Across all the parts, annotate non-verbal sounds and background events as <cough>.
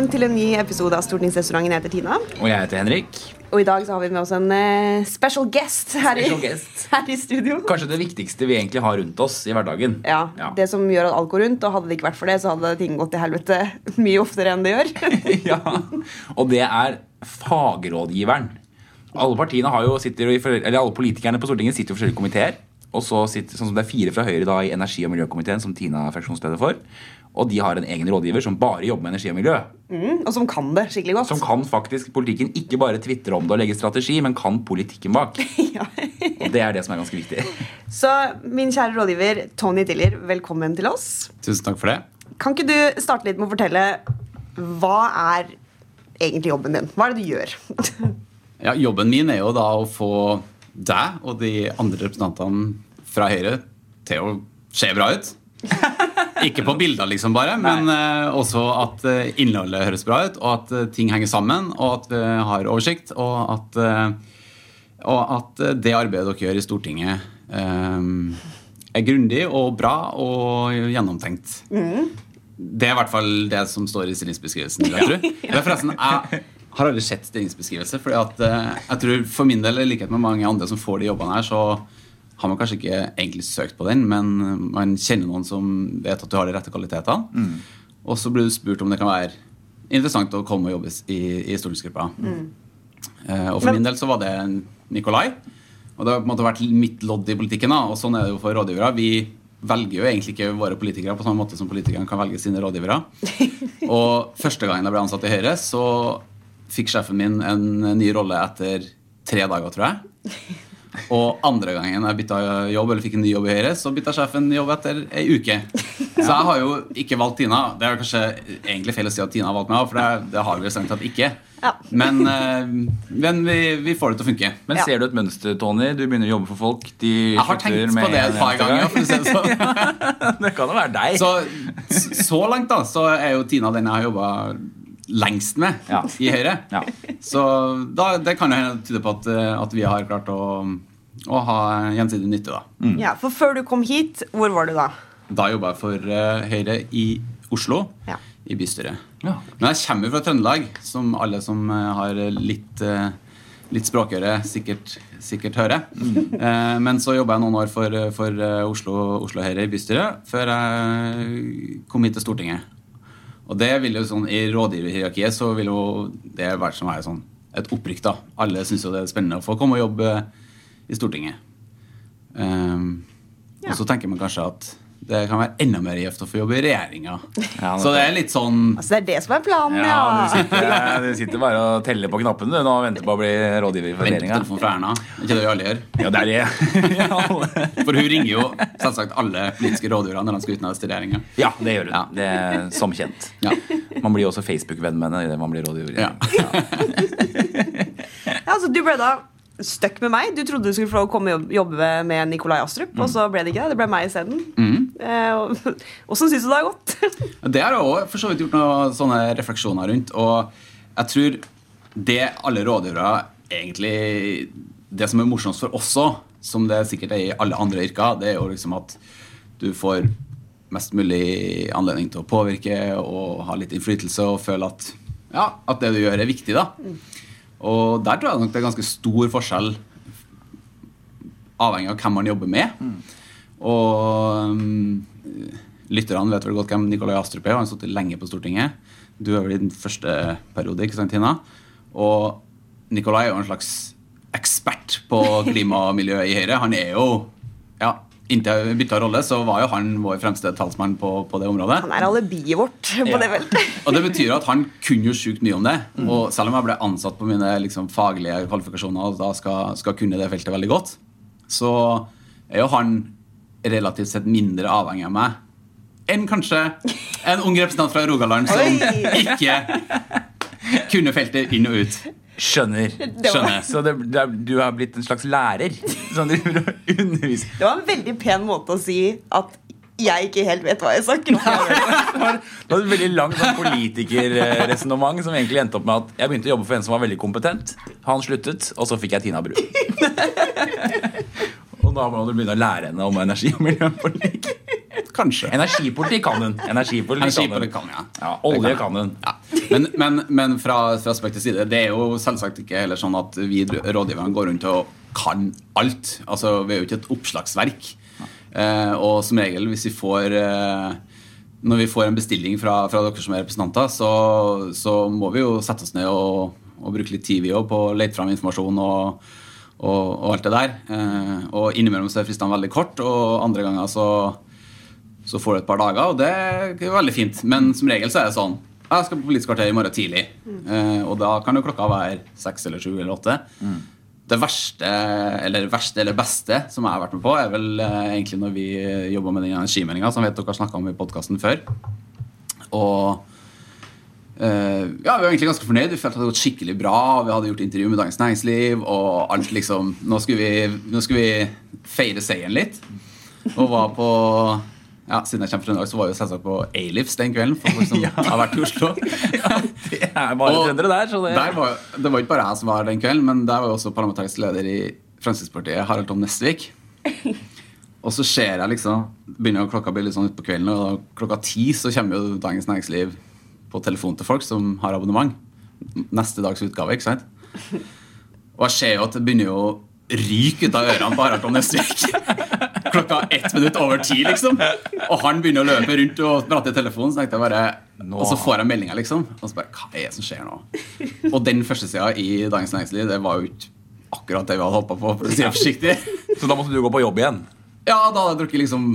velkommen til en ny episode av Stortingsrestauranten. Jeg heter Tina. Og jeg heter Henrik. Og i dag så har vi med oss en uh, special guest her, Special i, guest. <laughs> her i studio. Kanskje det viktigste vi egentlig har rundt oss i hverdagen. Ja, Ja. Det som gjør at alt går rundt. Og hadde det ikke vært for det, så hadde ting gått til helvete <laughs> mye oftere enn det gjør. <laughs> ja. Og det er fagrådgiveren. Alle partiene har jo sitter eller alle politikerne på Stortinget sitter i forskjellige komiteer. Og så sitter, sånn som Det er fire fra Høyre da i energi- og miljøkomiteen, som Tina er fraksjonsleder for. Og de har en egen rådgiver som bare jobber med energi og miljø. Mm, og som kan det skikkelig godt. Som kan faktisk politikken ikke bare tvitre om det og legge strategi, men kan politikken bak. <laughs> ja. Og det er det som er ganske viktig. <laughs> Så min kjære rådgiver Tony Tiller, velkommen til oss. Tusen takk for det. Kan ikke du starte litt med å fortelle hva er egentlig jobben din? Hva er det du gjør? <laughs> Ja, jobben min er jo da å få deg og de andre representantene fra Høyre til å se bra ut. Ikke på bilder, liksom, bare, men uh, også at eh, innholdet høres bra ut, og at eh, ting henger sammen, og at vi har oversikt, og at, uh, og at det arbeidet dere gjør i Stortinget, eh, er grundig og bra og gjennomtenkt. Det er i hvert fall det som står i stillingsbeskrivelsen. Jeg tror. Det er forresten, jeg har aldri sett stillingsbeskrivelse. fordi at jeg tror For min del, i likhet med mange andre som får de jobbene her, så har man kanskje ikke egentlig søkt på den, men man kjenner noen som vet at du har de rette kvalitetene. Og så blir du spurt om det kan være interessant å komme og jobbe i, i stortingsgruppa. Eh, og for Men- min del så var det Nikolai. Og det har på en måte vært mitt lodd i politikken. da, Og sånn er det jo for rådgivere. Vi velger jo egentlig ikke våre politikere på samme måte som politikerne kan velge sine rådgivere. <laughs> Og første gangen jeg ble ansatt i Høyre, så fikk sjefen min en ny rolle etter tre dager, tror jeg. <laughs> Og andre gangen jeg bytta jobb, eller fikk en ny jobb i Høyre, så bytta sjefen jobb etter ei uke. Så jeg har jo ikke valgt Tina. Det er kanskje egentlig feil å si at Tina har valgt meg, for det, det har vi jo strengt tatt ikke. Ja. Men, eh, men vi, vi får det til å funke. Men Ja. ser du et mønster, Tony? Du begynner å jobbe for folk. De Jeg har tenkt med på det et par ganger. For å si det sånn. <laughs> det kan jo være deg. Så, så langt da, så er jo Tina den jeg har jobba lengst med Ja. i Høyre. Ja. Så da, det kan jo hende tyde på at, eh, at vi har klart å, å ha gjensidig nytte. da. Ja, For før du kom hit, hvor var du da? Da jobba jeg for uh, Høyre i Oslo, Ja. i bystyret. Ja. Men jeg kommer fra Trøndelag, som alle som eh, har litt, uh, litt språkøre, sikkert, sikkert hører. Eh, Men så jobba jeg noen år for, for Oslo, Oslo Høyre i bystyret, før jeg kom hit til Stortinget. Og det vil jo sånn, I rådgiverhierarkiet så vil jo det være som er sånn et opprykk. da. Alle syns jo det er spennende å få komme og jobbe i Stortinget. Um, Ja. Og så tenker man kanskje at det kan være enda mer gjevt å få jobbe i regjeringa. Ja, så det er litt sånn Altså Det er det som er planen, Ja, ja. du sitter, du sitter bare og teller på knappene du, nå og venter på å bli rådgiver for Vente på telefonen fra Erna. Det er ikke det vi alle gjør. Ja, det er det. <laughs> For hun ringer jo selvsagt alle politiske rådgivere når han skal utnevnes til regjeringa. Ja, det gjør hun. Ja. Det er som kjent. Ja. Man blir jo også Facebook-venn med henne idet man blir rådgiver. Ja. Ja, altså Du ble da stuck med meg. Du trodde du skulle få komme og jobbe med Nikolai Astrup, og så ble det ikke det. Det ble meg isteden. Eh, og- <laughs> Åssen syns du det har gått? <laughs> Det har jeg òg for så vidt gjort noen sånne refleksjoner rundt. Og jeg tror det alle rådgivere egentlig Det som er morsomst for oss òg, som det sikkert er i alle andre yrker, det er jo liksom at du får mest mulig anledning til å påvirke og ha litt innflytelse og føle at, ja, at det du gjør, er viktig. da. Og der tror jeg nok det er ganske stor forskjell avhengig av hvem man jobber med. Og um, lytterne vet vel godt hvem Nikolai Astrup er. Han har sittet lenge på Stortinget. Du er vel i din første periode, ikke sant, Tina? Og Nikolai er jo en slags ekspert på <laughs> klima og miljø i Høyre. Han er jo ja, Inntil jeg bytta rolle, så var jo han vår fremste talsmann på, på det området. Han er alibiet vårt på Ja. det feltet. <laughs> Og det betyr at han kunne jo sjukt mye om det. Og selv om jeg ble ansatt på mine liksom, faglige kvalifikasjoner og da skal, skal kunne det feltet veldig godt, så er jo han relativt sett mindre avhengig av meg enn kanskje en ung representant fra Rogaland som Oi. ikke kunne feltet inn og ut. Skjønner. Skjønner. Så det, det, du har blitt en slags lærer underviser. Det var en veldig pen måte å si at jeg ikke helt vet hva jeg snakker om. <laughs> Det var et veldig langt sånn politikerresonnement som egentlig endte opp med at jeg begynte å jobbe for en som var veldig kompetent. Han sluttet, og så fikk jeg Tina Bru. <laughs> Og da må du begynne å lære henne om energi- og miljøpolitikk. Kanskje. Energipolitikk kan hun. Energipolitikk kan hun. Kan, ja. Ja, olje kan hun. Ja. Men, men, men fra, fra Spekters side, det er jo selvsagt ikke heller sånn at vi rådgiverne går rundt og kan alt. Altså, Vi er jo ikke et oppslagsverk. Eh, og som regel, hvis vi får eh, Når vi får en bestilling fra, fra dere som er representanter, så, så, må vi jo sette oss ned og, og bruke litt tid vi også, på å lete fram informasjon og, og, og alt det der. Eh, og innimellom så er fristene veldig kort, og andre ganger så så får du et par dager, og det er veldig fint. Men som regel så er det sånn jeg skal på Politisk kvarter i morgen tidlig. Eh, og da kan jo klokka være seks eller sju eller åtte. Det verste, eller verste eller beste som jeg har vært med på, er vel eh, egentlig når vi jobba med den energimeldinga, som jeg vet dere har snakka om i podkasten før. Og eh, ja, vi var egentlig ganske fornøyd. Vi følte det hadde gått skikkelig bra. Vi hadde gjort intervju med Dagens Næringsliv, og alt liksom Nå skulle vi, nå skulle vi feire seieren litt. Og var på ja, Siden jeg kommer fra Trøndelag, så var jeg jo selvsagt på A-Lifts den kvelden. For folk som <laughs> har vært i Oslo. <laughs> ja, Det er bare Og trøndere der, så det Der var, det var ikke bare jeg som var den kvelden, men der var jo også parlamentarisk leder i Fremskrittspartiet, Harald Tom Nesvik. <laughs> Og så ser jeg liksom Begynner klokka å bli litt sånn utpå kvelden, og klokka ti så kommer jo Dagens Næringsliv på telefon til folk som har abonnement. Neste dags utgave, ikke sant? Og jeg ser jo at det begynner jo å ryke ut av ørene på Harald Tom Nesvik. Klokka ett minutt over ti, liksom. Og han begynner å løpe rundt og prate i telefonen. Så tenkte jeg bare Nå. Og så får jeg meldinga, liksom. Og så bare Hva er det som skjer nå? Og den første sida i Dagens Næringsliv, det var jo ikke akkurat det vi hadde håpa på, for å si det forsiktig. Så da måtte du gå på jobb igjen? Ja, da hadde jeg drukket liksom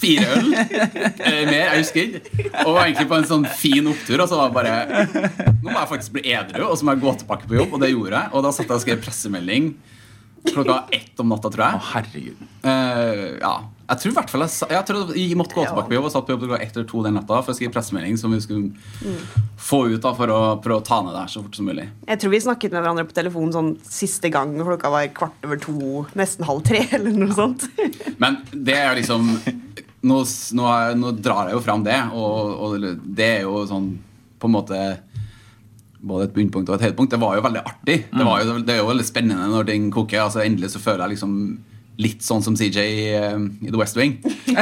fire øl. Eller mer, jeg husker ikke. Og var egentlig på en sånn fin opptur. Og så var det bare Nå må jeg faktisk bli edru, og så må jeg gå tilbake på jobb. Og det gjorde jeg. Og da satt jeg og skrev pressemelding klokka ett om natta, tror jeg. Å, herregud. Uh, ja. Jeg tror i hvert fall jeg, jeg, tror jeg måtte gå tilbake på jobb og satt på jobb klokka ett eller to den natta for å skrive pressemelding som vi skulle få ut da for å prøve å ta ned det her så fort som mulig. Jeg tror vi snakket med hverandre på telefon sånn siste gang klokka var kvart over to, nesten halv tre, <laughs> eller noe sånt. Men det er liksom Nå, nå, nå drar jeg jo fram det, og, og det er jo sånn på en måte både et bunnpunkt og et høydepunkt. Det var jo veldig artig. Det, var jo, det er jo veldig spennende når ting koker. Altså Endelig så føler jeg liksom litt sånn som CJ i, i The West Wing. <laughs>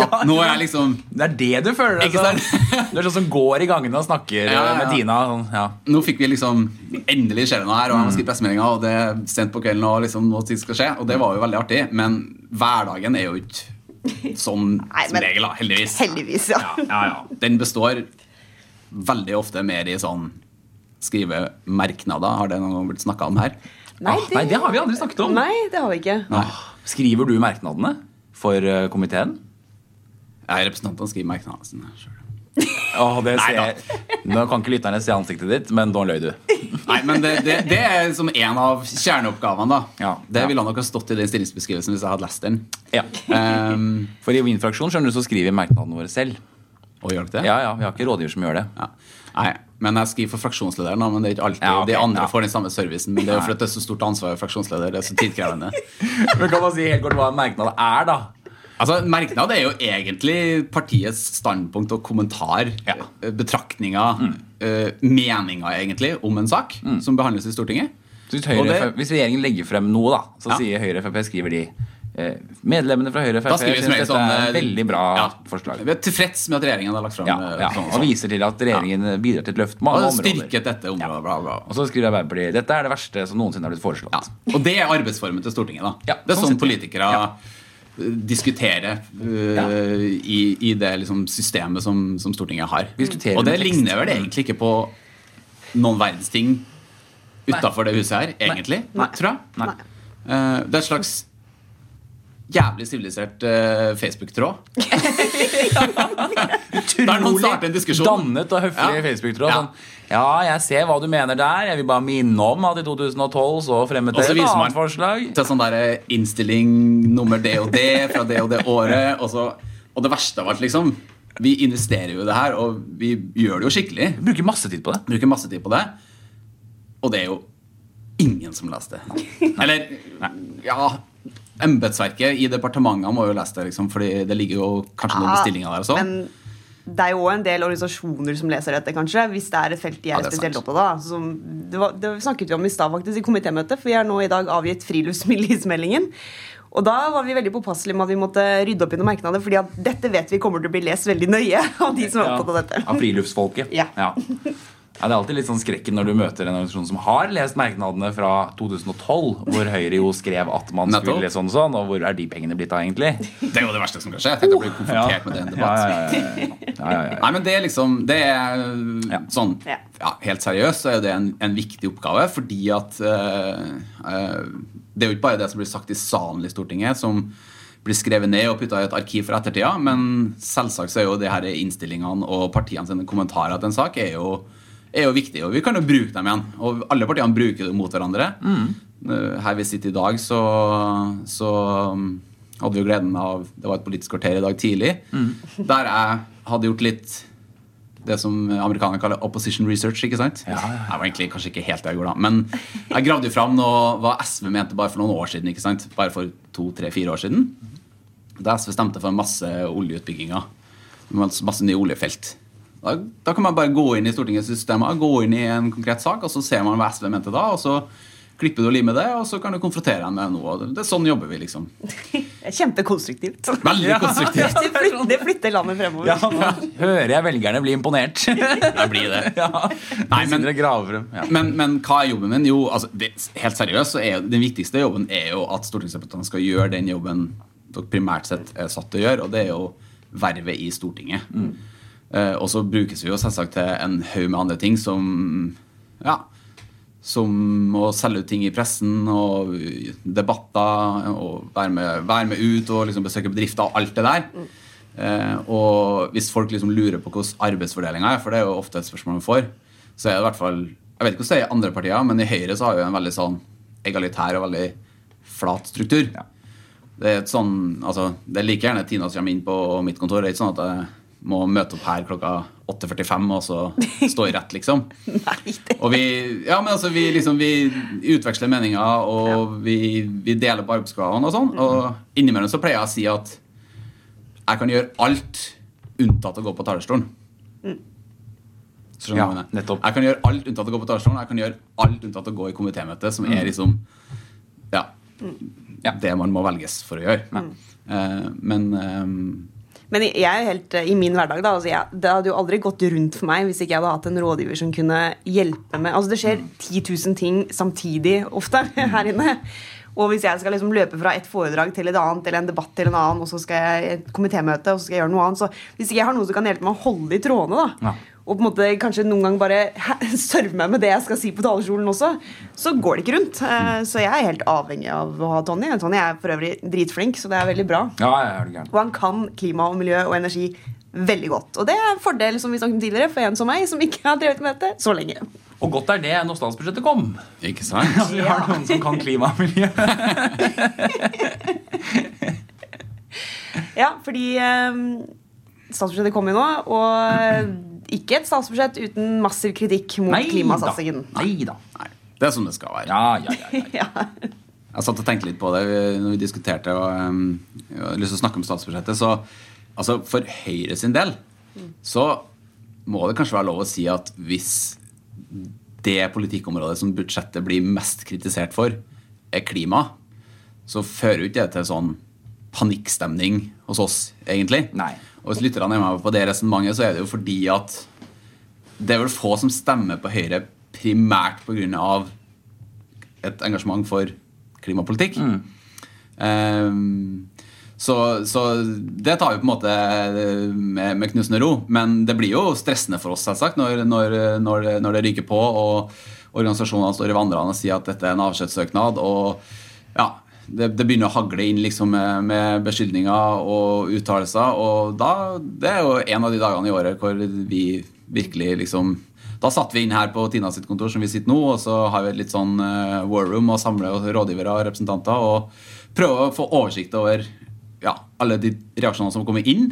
At nå er jeg liksom Det er det du føler? Altså. Du er sånn som går i gangene og snakker Ja, ja, ja. med Tina. Sånn, ja. Nå fikk vi liksom Endelig skjer det noe her, og jeg må skrive pressemeldinga, og det er sent på kvelden, og liksom noe skal skje. Og det var jo veldig artig, men hverdagen er jo ikke <laughs> sånn Nei, som regel, da. Heldigvis. Heldigvis, ja. Ja, ja. Den består veldig ofte mer i sånn skrive merknader. Har det noen gang blitt snakka om her? Nei, Ah, nei, det har vi aldri snakket om. Nei, det har vi ikke. Nei. Skriver du merknadene for eh, komiteen? Er representantene skriver merknadene sine sjøl. <laughs> Nei. Nå kan ikke lytterne se ansiktet ditt, men nå løy du. <laughs> Nei, men det, det, det er som en av kjerneoppgavene. da Ja, Det ja. ville nok ha stått i den stillingsbeskrivelsen hvis jeg hadde lest den. Ja. Um, For i min fraksjon skjønner du, så skriver vi merknadene våre selv. Og gjør det? Ja, ja, Vi har ikke rådgiver som gjør det. Ja. Nei, men jeg skriver for fraksjonslederen, men det er ikke alltid Ja, okay, de andre får den samme servicen. Men det er jo fordi det er så stort ansvar for fraksjonsleder. Det er så tidkrevende. <laughs> Men Kan man si helt kort hva en merknad er, da? Altså, Merknad er jo egentlig partiets standpunkt og kommentar, Ja. eh, betraktninger, eh, meninger egentlig om en sak som behandles i Stortinget. Det- hvis regjeringen legger frem noe, da, så sier Høyre Frp skriver de Medlemmene fra Høyre og Frp syns dette er sånn, et eh, veldig bra ja. forslag. Vi er tilfreds med at regjeringen har lagt fram Ja, eh, ja, sånn og viser til at regjeringen bidrar til et løft på mange Og områder. styrket dette området, bla, bla. Og så skriver Arbeiderpartiet dette er det verste som noensinne har blitt foreslått. Ja. Og det er arbeidsformen til Stortinget. da Ja, Det er sånn sånn politikere ja. eh, diskuterer eh, i, i det liksom, systemet som, som Stortinget har. Diskuterer Og det ligner vel egentlig ikke på noen verdens ting utafor det huset her, egentlig. Nei. Tror jeg. Nei. Uh, det er et slags jævlig sivilisert uh, Facebook-tråd. <laughs> Utrolig. Dannet og høflig Ja. Facebook-tråd. Sånn, ja, jeg ser hva du mener der. Jeg vil bare minne om at i 2012 så fremmet dere et annet forslag. til sånn der eh, innstilling nummer det og det fra det og det året. <laughs> Og, så, og det verste av alt, liksom Vi investerer jo i det her, og vi gjør det jo skikkelig. Vi bruker masse tid på det. Bruker masse tid på det. Og det er jo ingen som leser det. <laughs> Eller ja Embetsverket i departementene må jo lese det, liksom, Fordi det ligger jo kanskje noen bestillinger der og sånn. Men det er jo òg en del organisasjoner som leser dette, kanskje. Hvis det er et felt de er, ja, er spesielt opptatt av. Som, det, var, det snakket vi om i stad faktisk i komitémøtet, for vi har nå i dag avgitt friluftsmiddelmeldingen. Og da var vi veldig påpasselige med at vi måtte rydde opp i noen merknader, fordi at dette vet vi kommer til å bli lest veldig nøye av de som er opptatt av dette. Av friluftsfolket. Ja. Ja. <laughs> Ja, Det er alltid litt sånn skrekken når du møter en organisasjon som har lest merknadene fra 2012, hvor Høyre jo skrev at man skulle skulle sånn og sånn, og hvor er de pengene blitt av, egentlig? Det er jo det verste som kan skje. Jeg tenkte å bli konfrontert med det i en debatt. ja, ja, ja, ja. ja, ja, ja. Nei, men det er liksom Det er Ja. sånn Ja. ja, Helt seriøst så er jo det en, en viktig oppgave, fordi at uh, uh, Det er jo ikke bare det som blir sagt i salen i Stortinget, som blir skrevet ned og putta i et arkiv for ettertida, men selvsagt så er jo det her innstillingene og partiene sine kommentarer til en sak er jo, er jo viktig, og vi kan jo bruke dem igjen. Og alle partiene bruker det mot hverandre. Mm. Her vi sitter i dag, så, så um, hadde vi jo gleden av Det var et politisk kvarter i dag tidlig, der jeg hadde gjort litt det som amerikanerne kaller opposition research. ikke sant? Ja, ja, ja. Det var egentlig kanskje ikke helt det jeg gjorde da, men jeg gravde jo fram noe, hva SV mente bare for noen år siden. ikke sant? Bare for to, tre, fire år siden. Da SV stemte for masse oljeutbygginger. Masse nye oljefelt. Da, da kan man bare gå inn i Stortingets systemer, gå inn i en konkret sak, og så ser man hva SV mente da, og så klipper du og limer det, og så kan du konfrontere dem med noe. Det er sånn jobber vi, liksom. <laughs> Kjempekonstruktivt. Veldig konstruktivt. Det flytter, det flytter landet fremover. Ja, nå hører jeg velgerne bli imponert. <laughs> Jeg blir det. ja. Nei, men-. Ja. Men, men hva er jobben min? Jo, altså, det, helt seriøst så er den viktigste jobben er jo at stortingsrepresentantene skal gjøre den jobben dere primært sett er satt til å gjøre, og det er jo vervet i Stortinget. Eh, og så brukes vi jo selvsagt til en haug med andre ting som ja, som å selge ut ting i pressen og debatter og være med, være med ut og liksom besøke bedrifter og alt det der. Eh, og hvis folk liksom lurer på hvordan arbeidsfordelinga er, for det er jo ofte et spørsmål man får, så er det i hvert fall Jeg vet ikke hvordan det er i andre partier, men i Høyre så har vi en veldig sånn egalitær og veldig flat struktur. Det er et sånn, altså, det er like gjerne Tina som kommer inn på mitt kontor. Det er ikke sånn at jeg må møte opp her klokka 8.45 og så <laughs> stå i rett, liksom. Nei, det Og vi, ja, men altså, vi, liksom, vi utveksler meninger, og vi, vi deler på arbeidsoppgavene og sånn. Og innimellom så pleier jeg å si at jeg kan gjøre alt unntatt å gå på talerstolen. Så Ja, jeg nettopp. Jeg kan gjøre alt unntatt å gå på talerstolen. Jeg kan gjøre alt unntatt å gå i komitémøte, som er liksom ja, mm. det man må velges for å gjøre. Eh, men eh, Men jeg er jo helt eh, i min hverdag, da. Altså jeg, det hadde jo aldri gått rundt for meg hvis ikke jeg hadde hatt en rådgiver som kunne hjelpe med Altså Det skjer 10 000 ting samtidig ofte <laughs> her inne. Og hvis jeg skal liksom løpe fra et foredrag til et annet, eller en debatt til en annen, og så skal jeg et komitémøte, og så skal jeg gjøre noe annet, så hvis ikke jeg har noen som kan hjelpe meg å holde i trådene, da, Ja. Og på en måte kanskje noen gang bare serve meg med det jeg skal si på talerstolen også, så går det ikke rundt. Eh, Så jeg er helt avhengig av å ha Tony. Tony er for øvrig dritflink, så det er veldig bra. Ja, ja, er. Og han kan klima og miljø og energi veldig godt. Og det er en fordel som vi snakket om tidligere, for en som meg, som ikke har drevet med dette så lenge. Og godt er det når statsbudsjettet kom. ikke sant? At vi har noen som kan klima og miljø. <laughs> Ja, fordi um, statsbudsjettet kommer jo nå, og ikke et statsbudsjett uten massiv kritikk mot Nei da. klimasatsingen. Nei da. Nei, det er sånn det skal være. Ja, ja, ja. ja. <laughs> Ja. Jeg satt og tenkte litt på det når vi diskuterte og um, hadde lyst til å snakke om statsbudsjettet. Så altså, for Høyre sin del så må det kanskje være lov å si at hvis det politikkområdet som budsjettet blir mest kritisert for, er klima, så fører jo ikke det til sånn panikkstemning hos oss, egentlig. Nei. Og hvis lytterne er med på det resonnementet, så er det jo fordi at det er vel få som stemmer på Høyre primært pga. et engasjement for klimapolitikk. Ehm, så, så det tar vi på en måte med, med knusende ro. Men det blir jo stressende for oss selvsagt når, når, når, det- når det ryker på og organisasjonene står i vandrene og sier at dette er en avskjedssøknad. Og ja, det, det begynner å hagle inn liksom med, med beskyldninger og uttalelser. Og da, det er jo en av de dagene i året hvor vi virkelig liksom da satt vi inn her på Tina sitt kontor, som vi sitter nå, og så har vi et litt sånn uh, war room og samler rådgivere og representanter og prøver å få oversikt over ja, alle de reaksjonene som kommer inn.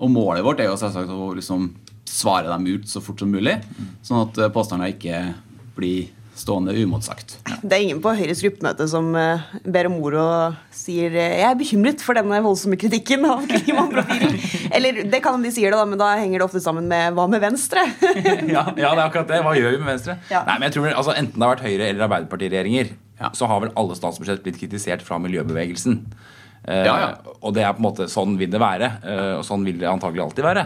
Og målet vårt er jo selvsagt å liksom svare dem ut så fort som mulig, sånn at eh, påstander ikke blir stående uimotsagt. Det er ingen på Høyres gruppemøte som eh, ber om ord og sier eh, jeg er bekymret for denne voldsomme kritikken av klimaprofilen. <laughs> Eller det kan de sier det, da, men da henger det ofte sammen med hva med Venstre? <laughs> ja, ja, det er akkurat det. Hva gjør vi med Venstre? Ja. Nei, men jeg tror altså, Enten det har vært Høyre- eller Arbeiderpartiregjeringer, Ja. så har vel alle statsbudsjett blitt kritisert fra miljøbevegelsen. Ja, Ja, Uh, Og det er på en måte sånn vil det være. uh, og sånn vil det antagelig alltid være.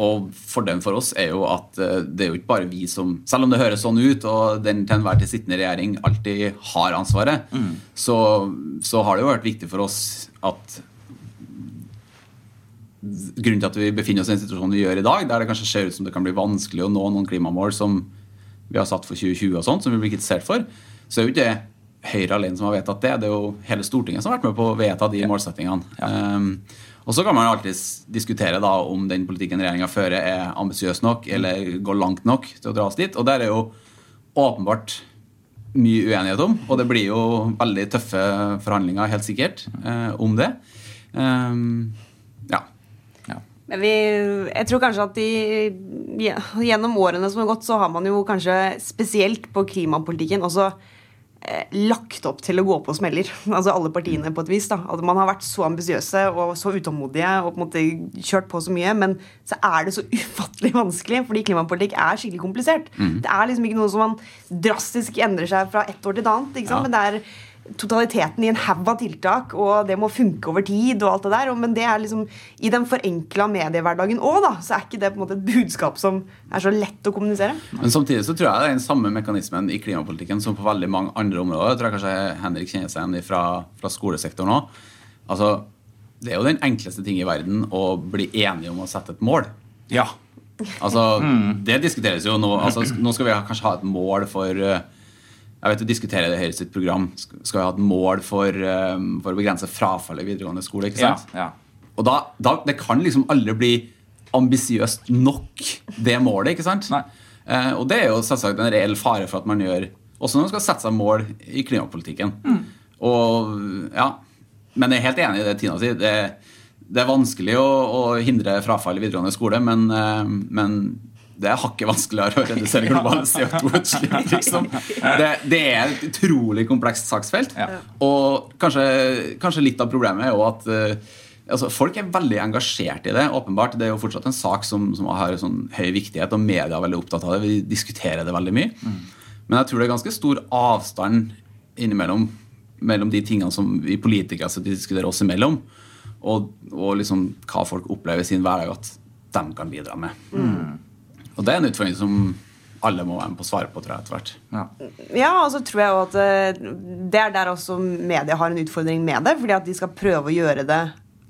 Og fordelen for oss er jo at eh, det er jo ikke bare vi som Selv om det høres sånn ut, og den til enhver tid sittende regjering alltid har ansvaret, så, så har det jo vært viktig for oss at Grunnen til at vi befinner oss i den situasjonen vi gjør i dag, der det kanskje ser ut som det kan bli vanskelig å nå noen klimamål som vi har satt for 2020 og sånt, som vi blir kritisert for, så er jo ikke det Høyre alene som har vedtatt det. Det er jo hele Stortinget som har vært med på å vedta de målsettingene. Um, og så kan man alltid diskutere da om den politikken regjeringa fører, er ambisiøs nok eller går langt nok til å dra oss dit. Og der er jo åpenbart mye uenighet om, og det blir jo veldig tøffe forhandlinger, helt sikkert, eh, om det. Um, ja. Ja. Men vi, jeg tror kanskje at de, gjennom årene som har gått, så har man jo kanskje spesielt på klimapolitikken også lagt opp til å gå på smeller. <laughs> Altså alle partiene på et vis. da. At man har vært så ambisiøse og så utålmodige og på en måte kjørt på så mye, men så er det så <laughs> ufattelig vanskelig, fordi klimapolitikk er skikkelig komplisert. Det er liksom ikke noe som man drastisk endrer seg fra ett år til et annet. ikke sant? Ja. Men det er totaliteten i en haug av tiltak, og det må funke over tid. og alt det der, Men det er liksom, i den forenkla mediehverdagen òg, da, så er ikke det på en måte et budskap som er så lett å kommunisere. Men samtidig så tror jeg det er den samme mekanismen i klimapolitikken som på veldig mange andre områder. Jeg tror jeg kanskje Henrik kjenner seg igjen fra, fra skolesektoren òg. Altså, det er jo den enkleste ting i verden å bli enige om å sette et mål. Ja. Altså, Det diskuteres jo nå. Altså, nå skal vi kanskje ha et mål for eh, jeg vet du diskuterer det i Høyre sitt program. Skal vi ha et mål for, eh, for å begrense frafallet i videregående skole? ikke sant? ja. Og da, da, Det kan liksom aldri bli ambisiøst nok, det målet. ikke sant? Eh, og det er jo selvsagt en reell fare for at man gjør også når man skal sette seg mål i klimapolitikken. Og ja, Men jeg er helt enig i det Tina sier. Det, det er vanskelig å, å hindre frafall i videregående skole, men, eh, men det er hakket vanskeligere å redusere <laughs> globale CO2-utslipp. Liksom. Det, det er et utrolig komplekst saksfelt. Og kanskje, kanskje litt av problemet er jo at eh, altså, folk er veldig engasjert i det. åpenbart. Det er jo fortsatt en sak som, som har sånn høy viktighet, og media er veldig opptatt av det. Vi diskuterer det veldig mye. Men jeg tror det er ganske stor avstand innimellom mellom de tingene som vi politikere diskuterer diskutere oss imellom, og, og liksom hva folk opplever i sin hverdag at de kan bidra med. Og det er en utfordring som alle må være med på å svare på, tror jeg, etter hvert. ja. Ja, og så tror jeg jo at eh, det er der også media har en utfordring med det. fordi at de skal prøve å gjøre det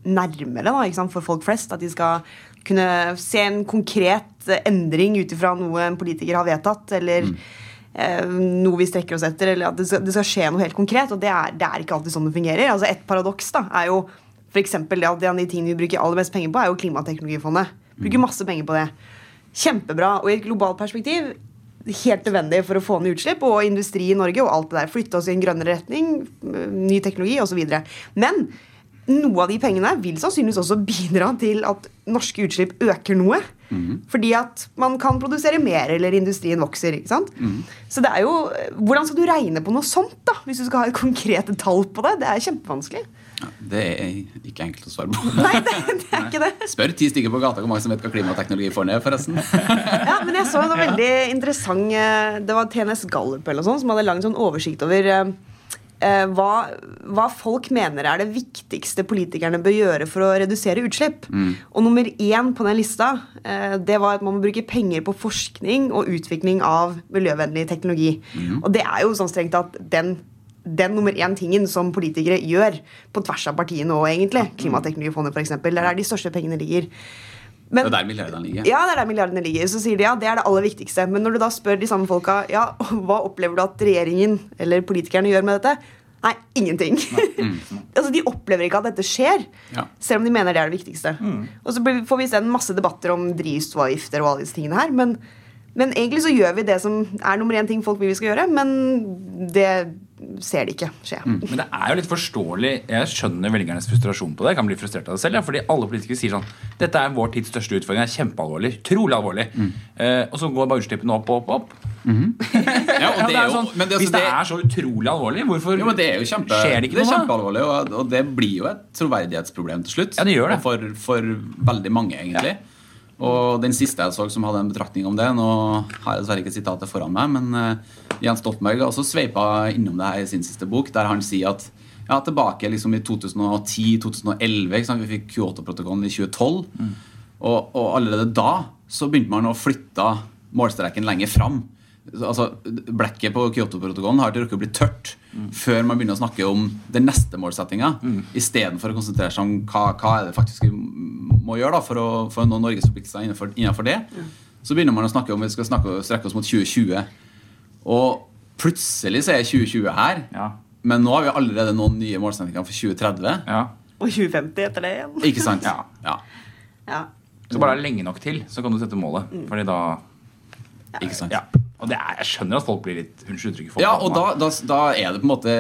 nærmere da, ikke sant, for folk flest. At de skal kunne se en konkret endring ut ifra noe en politiker har vedtatt. Eller eh, noe vi strekker oss etter. Eller at det skal, det skal skje noe helt konkret. Og det er, det er ikke alltid sånn det fungerer. Altså Et paradoks da, er jo f.eks. det at en av de tingene vi bruker aller mest penger på, er jo Klimateknologifondet. Bruker masse penger på det. Kjempebra. Og i et globalt perspektiv helt nødvendig for å få ned utslipp og industri i Norge og alt det der. Flytte oss i en grønnere retning, ny teknologi osv. Men noe av de pengene vil sannsynligvis også <laughs> bidra til at norske utslipp øker noe. Fordi at man kan produsere mer, eller industrien vokser. ikke sant? Så det er jo, Hvordan skal du regne på noe sånt, da, hvis du skal ha et konkret tall på det? Det er kjempevanskelig. Det er ikke enkelt å svare på. Nei, det, det er ikke det. Spør ti stykker på gata hvor mange som vet hva klimateknologi får ned, forresten. <laughs> Ja, men jeg så en veldig interessant eh, Det var TNS Gallup eller sånt, som hadde lagd sånn oversikt over eh, eh, hva, hva folk mener er det viktigste politikerne bør gjøre for å redusere utslipp. Og nummer én på den lista eh, det var at man må bruke penger på forskning og utvikling av miljøvennlig teknologi. Og det er jo sånn strengt at den den nummer én tingen som politikere gjør på tvers av partiene òg, egentlig. Klimateknologifondet, f.eks. Der er de største pengene ligger. Men- Det er der milliardene ligger. ja, det er der milliardene ligger. Så sier de ja, det er det aller viktigste. Men når du da spør de samme folka ja, hva opplever du at regjeringen eller politikerne gjør med dette? Nei, ingenting. <laughs> altså, De opplever ikke at dette skjer, Ja. selv om de mener det er det viktigste. Og så får vi se en masse debatter om drivstoffavgifter og alle disse tingene her. Men, men egentlig så gjør vi det som er nummer én ting folk vil vi skal gjøre, men det ser det ikke skje. Men det er jo litt forståelig. Jeg skjønner velgernes frustrasjon på det. Jeg kan bli frustrert av det selv. Ja, fordi alle politikere sier sånn Dette er vår tids største utfordring. Det er kjempealvorlig. Utrolig alvorlig. Eh, og så går bare utslippene opp og opp, opp. <laughs> Ja, og Ja, det jo, sånn, det, hvis altså, det det, er så utrolig alvorlig, hvorfor jo, men det er jo kjempe, skjer det ikke det er noe? da? kjempealvorlig, og, og det blir jo et troverdighetsproblem til slutt. Ja, det gjør det. For, for veldig mange, egentlig. Og den siste jeg så som hadde en betraktning om det Nå har jeg dessverre ikke sitatet foran meg, men eh, Jens Stoltenberg også sveipa innom det her i sin siste bok, der han sier at ja, tilbake liksom i 2010-2011? Vi fikk Kyoto-protokollen i 2012. Mm. Og, og allerede da så begynte man å flytte målstreken lenger fram. Altså, Blekket på Kyoto-protokollen har ikke rukket å bli tørt før man begynner å snakke om den neste målsettinga, mm. istedenfor å konsentrere seg om hva, hva er det faktisk må gjøre da, for, å, for å nå Norges forpliktelser innenfor, innenfor det. Så begynner man å snakke om vi skal snakke, strekke oss mot 2020. Og plutselig så er 2020 her. Ja. Men nå har vi allerede noen nye målsettinger for 2030. Ja. Og 2050 etter det igjen. Ikke sant? Ja. ja. Ja. Så bare det er lenge nok til, så kan du sette målet. Fordi da Ikke sant? Ja. Og det er, jeg skjønner at folk blir litt Unnskyld uttrykket. Ja, og da, da, da er det på en måte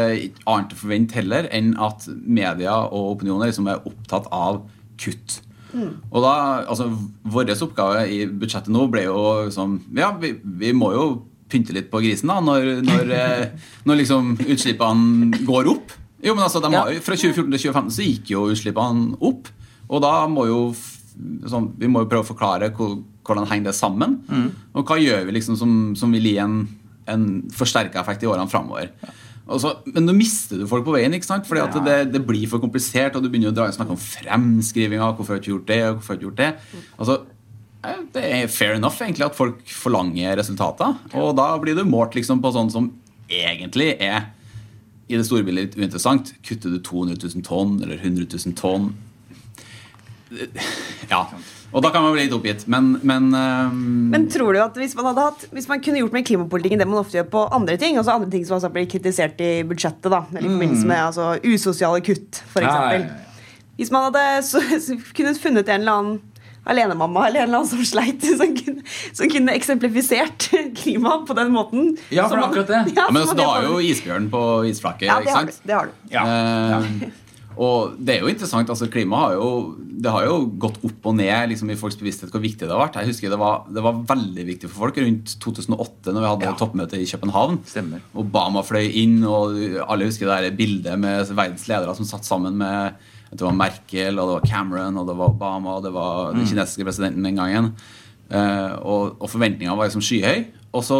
annet å forvente heller enn at media og opinioner liksom er opptatt av kutt. Og da, altså Vår oppgave i budsjettet nå ble jo liksom Ja, vi, vi må jo pynte litt på grisen da når, når, <laughs> eh, når liksom utslippene går opp. Jo, men altså, de har, Fra 2014 til 2015 så gikk jo utslippene opp. Og da må jo sånn, Vi må jo prøve å forklare hvor, hvordan henger det sammen. Og hva gjør vi liksom som, som vil gi en, en forsterka effekt i årene framover. Altså, men nå mister du folk på veien, ikke sant? Fordi Ja. det, det blir for komplisert, og du begynner å dra, snakke om fremskrivinga. Hvorfor har du ikke gjort det? hvorfor har du ikke gjort det? Altså, det er fair enough egentlig at folk forlanger resultater. Og da blir du målt liksom på sånn som egentlig er i det store bildet litt uinteressant. Kutter du 200 000 tonn eller 100 000 tonn? Ja. Og da kan man bli litt oppgitt. Men, men, ehm, Men tror du at hvis man hadde hatt Hvis man kunne gjort med klimapolitikken det man ofte gjør på andre ting, altså andre ting som også blir kritisert i budsjettet, da, eller i forbindelse med altså, usosiale kutt, f.eks. Ja. Hvis man hadde så, så kunne funnet en eller annen alenemamma eller en eller annen som sleit, som kunne, som kunne eksemplifisert klima på den måten. Ja, for akkurat det. ja, men altså, man du har jo på- isbjørn på isflaket. Ja, det ikke har du. sant? Det har du. Ja. Eh, og det er jo interessant, altså Klima har jo, det har jo gått opp og ned liksom, i folks bevissthet hvor viktig det har vært. Jeg husker Det var, det var veldig viktig for folk rundt 2008 når vi hadde Ja. toppmøte i København. Stemmer. Obama fløy inn, og alle husker det der bildet med verdens ledere som satt sammen med det var Merkel, og det var Cameron, og det var Obama, og det var den kinesiske presidenten den gangen. Eh, og, og forventningene var liksom skyhøy. Og så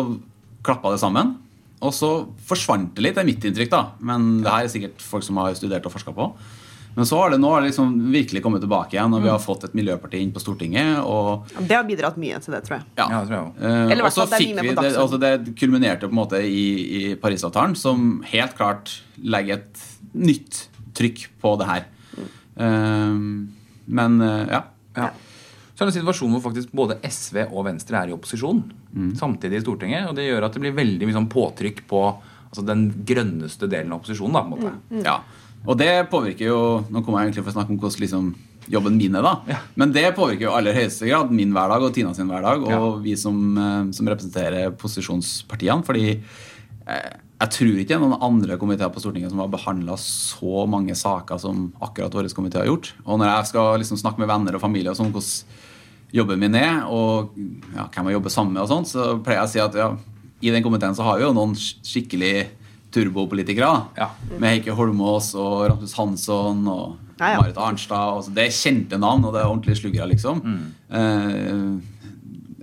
klappa det sammen. Og så forsvant det litt, det er mitt inntrykk, da. Men det her er sikkert folk som har studert og forska på. Men så har det nå har det liksom virkelig kommet tilbake igjen, og vi har fått et miljøparti inn på Stortinget. og Det har bidratt mye til det, tror jeg. ja. Ja, det tror jeg også. Eh, Eller hvert og så fall det er fikk vi på det, altså det kulminerte på en måte i, i Parisavtalen, som helt klart legger et nytt trykk på det her. Eh, men uh, ja. Ja. Så er det en situasjon hvor faktisk både SV og Venstre er i opposisjon samtidig i Stortinget. Og det gjør at det blir veldig mye sånn påtrykk på altså den grønneste delen av opposisjonen. da, på en måte. ja. Og det påvirker jo Nå kommer jeg egentlig for å snakke om hvordan liksom jobben min er, da. Ja. Men det påvirker jo i aller høyeste grad min hverdag og Tina sin hverdag, og Ja. vi som, eh, som representerer posisjonspartiene. Fordi eh, jeg tror ikke det er noen andre komiteer på Stortinget som har behandla så mange saker som akkurat vår komité har gjort. Og når jeg skal liksom snakke med venner og familie og sånn, hvordan jobben min er, og ja, hvem jeg jobber sammen med, og sånt, så pleier jeg å si at ja, i den komiteen så har vi jo noen skikkelig turbopolitikere. Ja. Med Heikki Holmås og Rasmus Hansson og Nei, ja. Marit Arnstad. Altså, det er kjente navn, og det er ordentlige sluggere, liksom. Eh,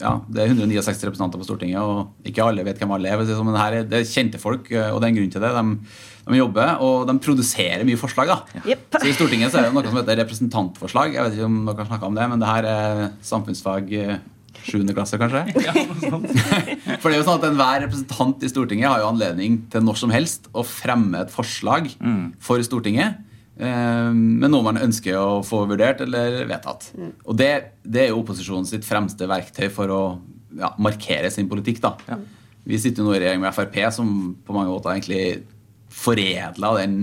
ja, Det er 169 representanter på Stortinget, og ikke alle vet hvem alle er. Men det, sånn, Men her er, det er kjente folk, eh, og det er en grunn til det. De, de jobber, og de produserer mye forslag. da. Yep. Så I Stortinget så er det noe som heter representantforslag. Jeg vet ikke om dere har snakket om det, men det her er samfunnsfag eh, 7. klasse, kanskje? <laughs> Ja. <laughs> For det er jo sånn at Enhver representant i Stortinget har jo anledning til når som helst å fremme et forslag for Stortinget eh, med noe man ønsker å få vurdert eller vedtatt. Og det, det er jo opposisjonen sitt fremste verktøy for å ja, markere sin politikk. da. Vi sitter jo nå i regjering med Frp, som på mange måter egentlig foredla den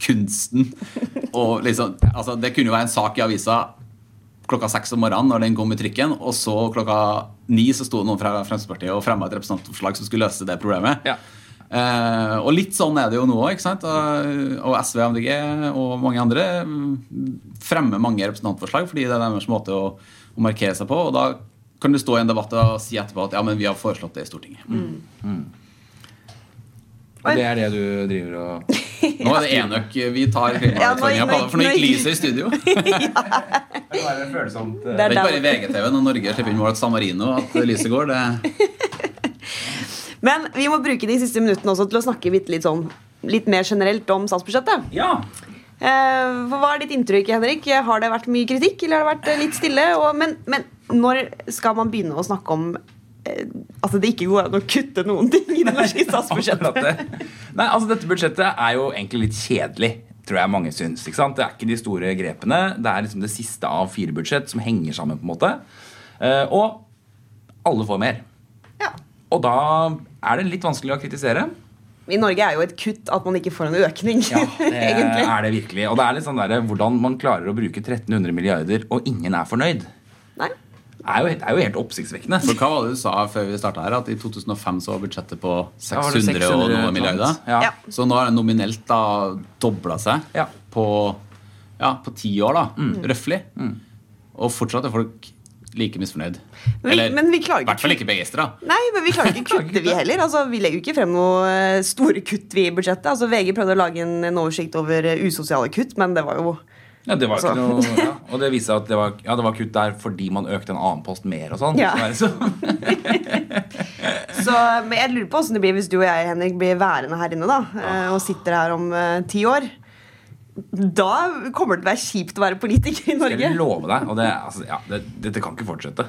kunsten. Og liksom, altså, det kunne jo være en sak i avisa klokka seks om morgenen når den kom i trykken, og så klokka ni så sto noen fra Fremskrittspartiet og fremma et representantforslag som skulle løse det problemet. Ja. Eh, og litt sånn er det jo nå òg. Og, SV, MDG og mange andre mm, fremmer mange representantforslag fordi det er deres måte å, å markere seg på. Og da kan du stå i en debatt og si etterpå at ja, men vi har foreslått det i Stortinget. Og det er det du driver og <laughs> Nå er det enøk vi tar klimautfordringa på for nå gikk lyset i studio. Det Det følsomt Det er er ikke bare i. VGTV når Norge slipper inn mål til San Marino at lyset går. Det <laughs> Men vi må bruke de siste minuttene også til å snakke litt, litt, sånn, litt mer generelt om statsbudsjettet. Ja. Eh, hva er ditt inntrykk, Henrik? Har det vært mye kritikk, eller har det vært eh, litt stille? Men, men når skal man begynne å snakke om eh, at det ikke går an å kutte noen ting i det norske <laughs> statsbudsjettet? Det. Nei, altså Dette budsjettet er jo egentlig litt kjedelig, tror jeg mange syns. ikke sant? Det er ikke de store grepene. Det er liksom det siste av fire budsjett som henger sammen. på en måte. Eh, og alle får mer. Ja. Og da er det litt vanskelig å kritisere. I Norge er jo et kutt at man ikke får en økning, Ja, <laughs> det egentlig. er det virkelig. Og det er litt sånn der, hvordan man klarer å bruke 1300 milliarder, og ingen er fornøyd. Nei? Er jo, det er jo helt oppsiktsvekkende. For hva var det du sa før vi starta her? At i 2005 så var budsjettet på Ja, var det 600, og noe milliarder? Ja. Ja. Så nå har det nominelt da dobla seg Ja. på ja, på ti år, da. Mm. Røftlig. Og fortsatt er folk like misfornøyd. Men vi- men vi klarer i hvert fall ikke begeistra. Nei, men vi klarer ikke <laughs> kutte, vi heller. Altså, vi legger jo ikke frem noe eh, store kutt vi i budsjettet. Altså, VG prøvde å lage en, en oversikt over eh, usosiale kutt, men det var jo Ja, det var Altså. ikke noe, ja. Og det viser at det var, ja, det var kutt der fordi man økte en annen post mer og sånn. Ja. Så så- <laughs> Så men jeg lurer på åssen det blir hvis du og jeg Henrik, blir værende her inne da, eh, og sitter her om uh, ti år. Da kommer det til å være kjipt å være politiker i skal Norge. jeg love deg. Og det, altså, ja, det, dette kan ikke fortsette.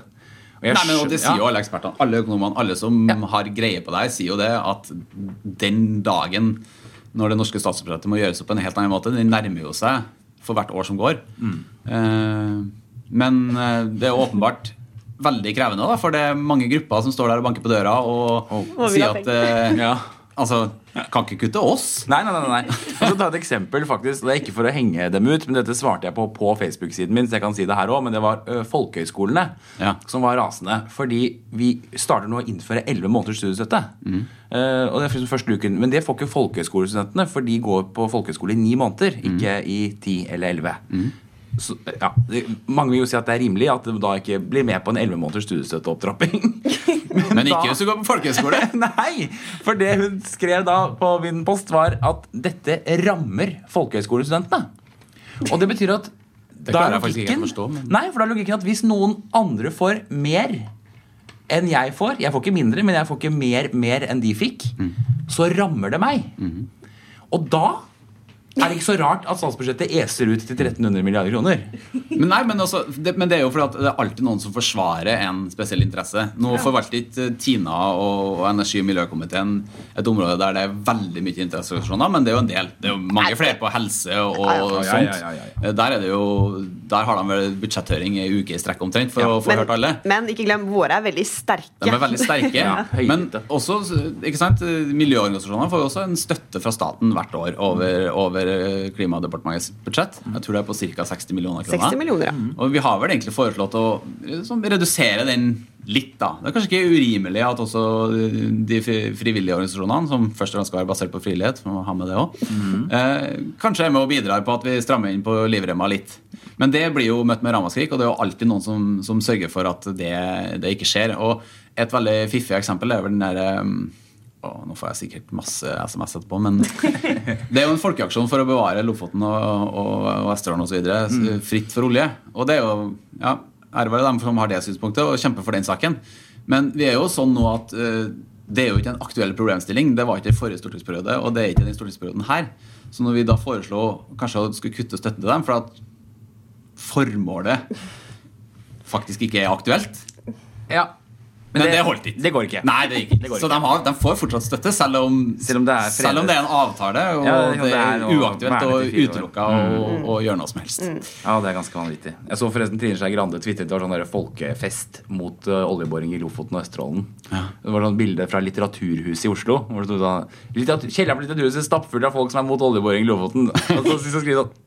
Og jeg Nei, men og Det sier jo alle ekspertene. Alle økonomene, alle som har greie på deg, sier jo det at den dagen når det norske statsbudsjettet må gjøres opp på en helt annen måte, den nærmer jo seg for hvert år som går. Mm. Eh, men eh, det er åpenbart veldig krevende, da, for det er mange grupper som står der og banker på døra og. Og sier at eh, <laughs> Ja. Altså, kan ikke kutte oss. Nei, nei, nei, nei. Skal ta et eksempel, faktisk. Det er ikke for å henge dem ut, men dette svarte jeg på på Facebook-siden min, så jeg kan si det her også, men det var ø, folkehøyskolene Ja. som var rasende. Fordi vi starter nå å innføre 11 måneders studiestøtte. Eh, og det er første uken, Men det får ikke folkehøyskolestudentene, for de går på folkehøyskole i ni måneder, ikke i ti eller elleve. Så, ja, det, mange vil jo si at det er rimelig at du da ikke blir med på en 11 måneders studiestøtteopptrapping. <laughs> Men ikke hvis du går på folkehøyskole. <laughs> Nei, for det hun skrev da på min post var at dette rammer folkehøyskolestudentene. Og det betyr at Det ikke helt å forstå, men- Nei, for da er logikken at hvis noen andre får mer enn jeg får Jeg får ikke mindre, men jeg får ikke mer, mer enn de fikk. Mm. Så rammer det meg. Og da er det ikke så rart at statsbudsjettet eser ut til 1300 milliarder kroner. Men, nei, men, også, det, men det er jo fordi at det er alltid noen som forsvarer en spesiell interesse. Nå forvalter ikke Tina og, og energi- og miljøkomiteen et område der det er veldig mye interesseorganisasjoner, men det er jo en del. Det er jo mange flere på helse og, og Ja, ja, ja, sånt. ja, ja, ja. Der, er det jo, der har de vel budsjetthøring i uke i strekk omtrent for å få hørt alle. men ikke glem, våre er veldig sterke. De er veldig sterke. <laughs> Ja, men også, ikke sant, miljøorganisasjonene får jo også en støtte fra staten hvert år over, over Klimadepartementets budsjett. Jeg tror det er på ca. 60 millioner kroner. 60 millioner, ja. Og vi har vel egentlig foreslått å liksom, redusere den litt, da. Det er kanskje ikke urimelig at også de frivillige organisasjonene, som først og fremst skal være basert på frivillighet, må ha med det også, eh, kanskje er med og bidrar på at vi strammer inn på livremma litt. Men det blir jo møtt med ramaskrik, og det er jo alltid noen som, som sørger for at det, det ikke skjer. Og et veldig fiffig eksempel er vel den derre å, nå får jeg sikkert masse SMS etterpå, men <laughs> det er jo en folkeaksjon for å bevare Lofoten og, og, og Vesterålen osv. Mm. fritt for olje. Og det er jo ja, ære være dem som har det synspunktet og kjemper for den saken. Men vi er jo sånn nå at uh, det er jo ikke en aktuell problemstilling. Det var ikke i forrige stortingsperiode, og det er ikke den stortingsperioden her. Så når vi da foreslo kanskje å skulle kutte støtten til dem for at formålet faktisk ikke er aktuelt Ja, Men det, holdt ikke. Det går ikke. Nei, det gikk ikke. Det går Så de, har, de får fortsatt støtte, selv om, Selv om det er selv om det er en avtale, og Ja, det, det er er uaktuelt og utelukka å å gjøre noe som helst. Ja, det er ganske vanvittig. Jeg så forresten Trine Skei Grande tvitret det var sånn der folkefest mot uh, oljeboring i Lofoten og Østerålen. Det var sånn bilde fra Litteraturhuset i Oslo. Hvor det stod sånn, litteratur, Kjelleren på Litteraturhuset stappfull av folk som er mot oljeboring i Lofoten. <laughs> Og så, så skriver de sånn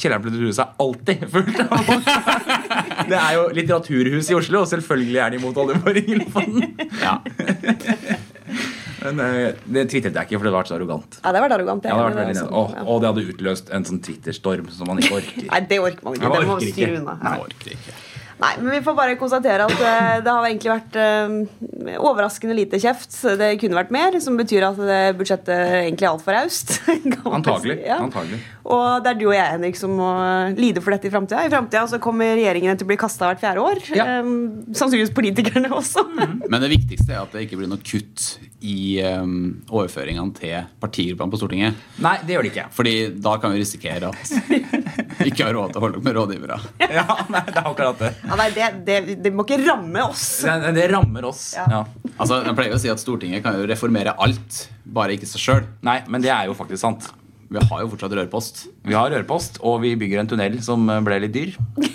Kjelleren på Litteraturhuset er alltid fullt av folk. <laughs> Det er jo litteraturhus i Oslo, og selvfølgelig er de imot oljeboring i Lofoten. Ja. <laughs> Men uh, det tvitret jeg ikke, for det hadde vært så arrogant. Ja, det hadde vært arrogant. Ja, det, vært det veldig er sånn, og, og det hadde utløst en sånn Twitter-storm som man ikke orker. Nei, det orker man ikke. Man det må man styre unna. Jeg Man orker ikke. Nei, men vi får bare konstatere at eh, det har egentlig vært eh, overraskende lite kjeft. Det kunne vært mer, som betyr at budsjettet egentlig er altfor raust. <laughs> Antagelig. Ja. Antagelig. Og det er du og jeg, Henrik, som må lide for dette i framtida. I framtida så kommer regjeringene til å bli kasta hvert fjerde år. Ja. Eh, sannsynligvis politikerne også. <laughs> Men det viktigste er at det ikke blir noe kutt i um, overføringene til partigruppene på Stortinget. Nei, det gjør det ikke. Fordi da kan vi risikere at <laughs> ikke har råd til å holde opp med rådgivere. <laughs> Ja, nei, det er akkurat det. Ja, nei, det, det, det må ikke ramme oss. Det, det rammer oss. Ja. Ja. Altså, Jeg pleier å si at Stortinget kan jo reformere alt, bare ikke seg sjøl. Nei, men det er jo faktisk sant. Vi har jo fortsatt rørpost. Vi har rørpost, og vi bygger en tunnel som ble litt dyr. <laughs>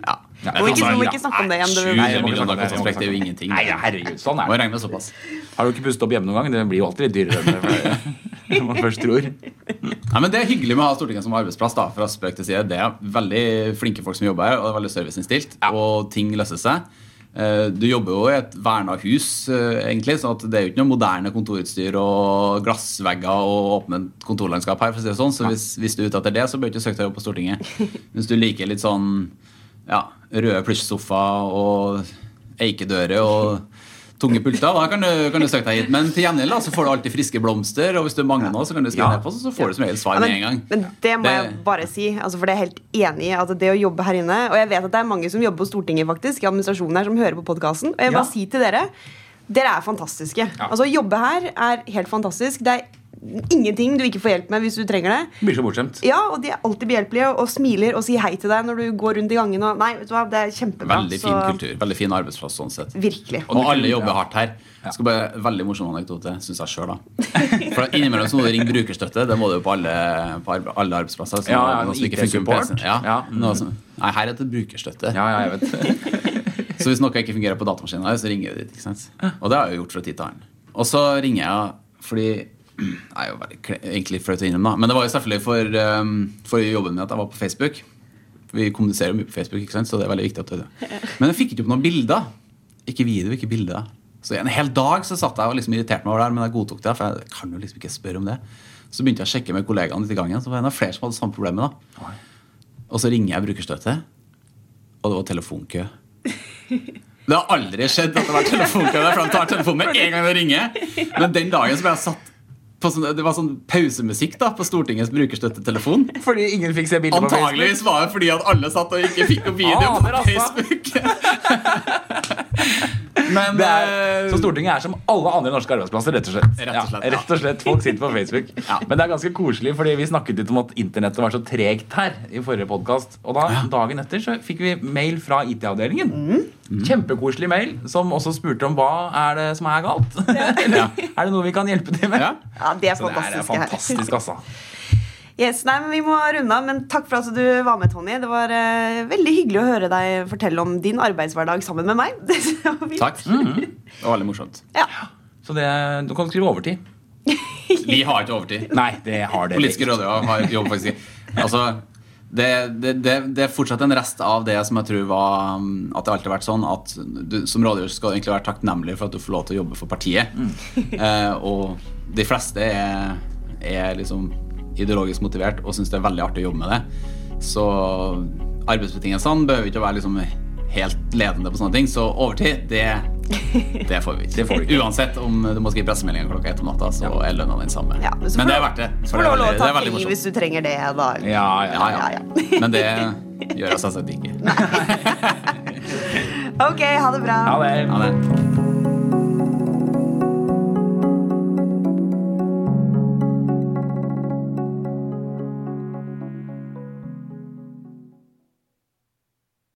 Ja. Ja, Må ikke, må ikke snakke om det igjen. Det, Nei, det må ikke snakke om det. kostnadsprosjekt er jo ingenting. Nei, herregud, sånn er det. regne med såpass. Har du ikke pustet opp hjemme noen gang? Det blir jo alltid litt dyrere enn det <laughs> man først tror. Nei, men Det er hyggelig med å ha Stortinget som arbeidsplass. da, fra spøk til side. Det er veldig flinke folk som jobber her, og det er veldig serviceinnstilt. Og ting løser seg. Eh, Du jobber jo i et verna hus, eh, egentlig, så at det er jo ikke noe moderne kontorutstyr og glassvegger og åpent kontorlandskap her. for å si det sånn, Så hvis, hvis du er ute etter det, så bør du ikke søke deg jobb på Stortinget. Hvis du liker litt sånn ja, røde plysjsofa og eikedører og tunge pulter, da kan du, kan du søke deg hit. Men til gjengjeld så får du alltid friske blomster, og hvis du mangler noe, så kan du skrive Ja. ned på, så får du som regel svar Ja, med en gang. men det må Det- jeg bare si, altså for det er helt enig i. at det å jobbe her inne Og jeg vet at det er mange som jobber på Stortinget faktisk i administrasjonen her som hører på podkasten. Og jeg vil Ja. bare si til dere dere er fantastiske. Ja. Altså Å jobbe her er helt fantastisk. Det er ingenting du ikke får hjelp med hvis du trenger det. Blir så bortskjemt. Ja, og de er alltid behjelpelige og smiler og sier hei til deg når du går rundt i gangen. Og, nei, vet du hva, det er kjempebra. Veldig fin kultur. Veldig fin arbeidsplass sånn sett. Virkelig. Og alle jobber hardt her. Ja. skal bare, veldig morsom anekdote, syns jeg sjøl. For innimellom så må du ringe brukerstøtte. Det må du jo på alle, på alle arbeidsplasser. Så Ja, ja, noe som ikke på IT-support. Ja, Ja. noe som, nei, her heter det brukerstøtte. Ja, ja, jeg vet. <laughs> Så hvis noe ikke fungerer på datamaskinen, så ringer du dit. ikke sant? Og det har jeg jo gjort fra tid til annen. Og så ringer jeg fordi <clears throat> er jo veldig egentlig flaut å innrømme, da. Men det var jo selvfølgelig for, um, for jobben min at jeg var på Facebook. Vi kommuniserer jo mye på Facebook, ikke sant? så det er veldig viktig at du Men jeg fikk ikke opp noen bilder. Ikke video, ikke bilder. Så en hel dag så satt jeg og liksom irriterte meg over det, her, men jeg godtok det. For jeg kan jo liksom ikke spørre om det. Så begynte jeg å sjekke med kollegaene litt i gangen, så var det flere som hadde samme problemet. da. Og så ringer jeg brukerstøtte, og det var telefonkø. Det har aldri skjedd at det har vært telefonkø der, for de tar telefonen med en gang det ringer. Men den dagen så ble jeg satt sånn, Det var sånn pausemusikk da på Stortingets brukerstøttetelefon. Fordi ingen fikk se bilder på Facebook. Antageligvis var det fordi at alle satt og ikke fikk opp video på altså. Facebook. <laughs> Men Det er, eh, så Stortinget er som alle andre norske arbeidsplasser, rett og slett. Rett og slett, ja, ja. rett og slett Folk sitter på Facebook. <laughs> Ja. Men det er ganske koselig, fordi vi snakket litt om at internettet var så tregt her i forrige podkast. Og da, dagen etter så fikk vi mail fra IT-avdelingen. Mm. Kjempekoselig mail som også spurte om hva er det som er galt. Ja. <laughs> er det noe vi kan hjelpe til med? Ja. Ja, det er Så det er fantastisk. her. fantastisk, altså. <laughs> Yes, nei, men Vi må runde av, men takk for at du var med, Tony. Det var uh, veldig hyggelig å høre deg fortelle om din arbeidshverdag sammen med meg. <laughs> Det var fint. Takk. Det var veldig morsomt. Ja. Så det, du kan skrive overtid. <laughs> Vi har ikke overtid. Nei, det har dere Politiske ikke. rådgivere har jobb faktisk ikke. Altså, det, det, det, det er fortsatt en rest av det som jeg tror var um, At det alltid har vært sånn at du som rådgiver skal egentlig være takknemlig for at du får lov til å jobbe for partiet. Eh, og de fleste er, er liksom ideologisk motivert og syns det er veldig artig å jobbe med det. Så arbeidsbetingelsene behøver ikke å være liksom helt ledende på sånne ting. Så overtid, det, det får vi ikke. Det får vi. Uansett om du må skrive pressemeldinger klokka ett om natta, så er lønna den samme. Ja, men men det er verdt det. Så For det er veldig, det er veldig morsomt. hvis du trenger det. Da. Ja, ja. Ja, ja. Men det gjør jeg selvsagt ikke. Ok, ha det bra. Ha det. Ha det.